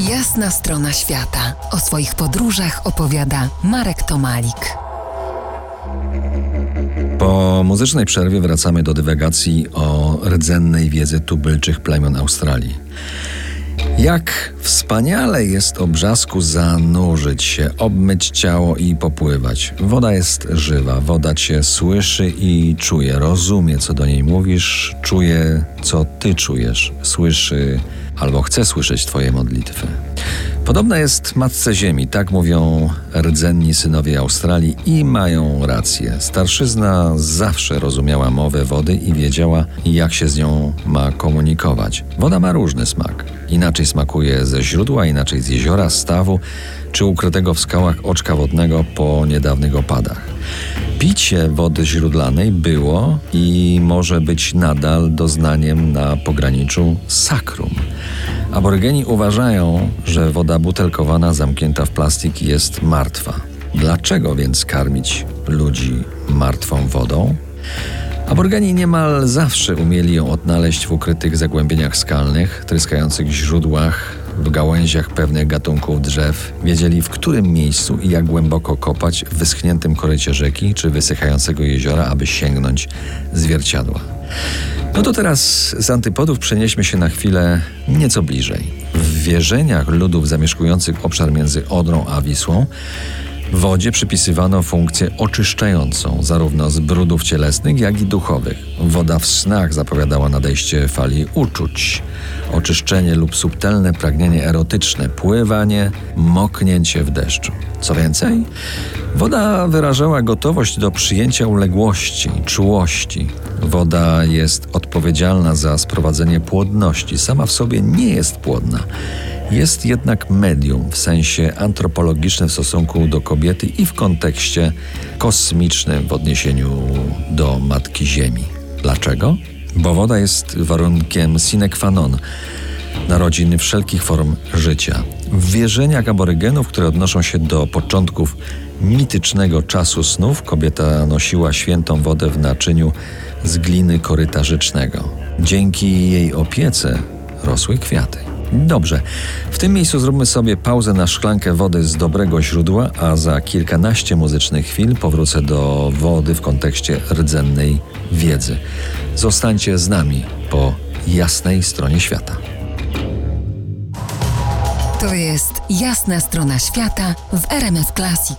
Jasna strona świata. O swoich podróżach opowiada Marek Tomalik. Po muzycznej przerwie wracamy do dywagacji o rdzennej wiedzy tubylczych plemion Australii. Jak wspaniale jest obrzasku zanurzyć się, obmyć ciało i popływać. Woda jest żywa, woda cię słyszy i czuje, rozumie, co do niej mówisz, czuje, co ty czujesz, słyszy albo chce słyszeć twoje modlitwy. Podobna jest Matce Ziemi, tak mówią rdzenni synowie Australii i mają rację. Starszyzna zawsze rozumiała mowę wody i wiedziała, jak się z nią ma komunikować. Woda ma różny smak. Inaczej smakuje ze źródła, inaczej z jeziora, stawu czy ukrytego w skałach oczka wodnego po niedawnych opadach. Picie wody źródlanej było i może być nadal doznaniem na pograniczu sakrum. Aborygeni uważają, że woda butelkowana zamknięta w plastik jest martwa. Dlaczego więc karmić ludzi martwą wodą? Aborygeni niemal zawsze umieli ją odnaleźć w ukrytych zagłębieniach skalnych, tryskających źródłach, w gałęziach pewnych gatunków drzew. Wiedzieli, w którym miejscu i jak głęboko kopać w wyschniętym korycie rzeki czy wysychającego jeziora, aby sięgnąć zwierciadła. No to teraz z antypodów przenieśmy się na chwilę nieco bliżej. W wierzeniach ludów zamieszkujących obszar między Odrą a Wisłą wodzie przypisywano funkcję oczyszczającą, zarówno z brudów cielesnych, jak i duchowych. Woda w snach zapowiadała nadejście fali uczuć, oczyszczenie lub subtelne pragnienie erotyczne, pływanie, moknięcie w deszczu. Co więcej, woda wyrażała gotowość do przyjęcia uległości, czułości. Woda jest odpowiedzialna za sprowadzenie płodności. Sama w sobie nie jest płodna jest jednak medium w sensie antropologicznym w stosunku do kobiety i w kontekście kosmicznym w odniesieniu do Matki Ziemi. Dlaczego? Bo woda jest warunkiem sine qua non narodziny wszelkich form życia. W wierzeniach aborygenów, które odnoszą się do początków mitycznego czasu snów, kobieta nosiła świętą wodę w naczyniu z gliny korytarzycznego. Dzięki jej opiece rosły kwiaty. Dobrze, w tym miejscu zróbmy sobie pauzę na szklankę wody z dobrego źródła, a za kilkanaście muzycznych chwil powrócę do wody w kontekście rdzennej wiedzy. Zostańcie z nami po jasnej stronie świata. To jest jasna strona świata w RMF Classic.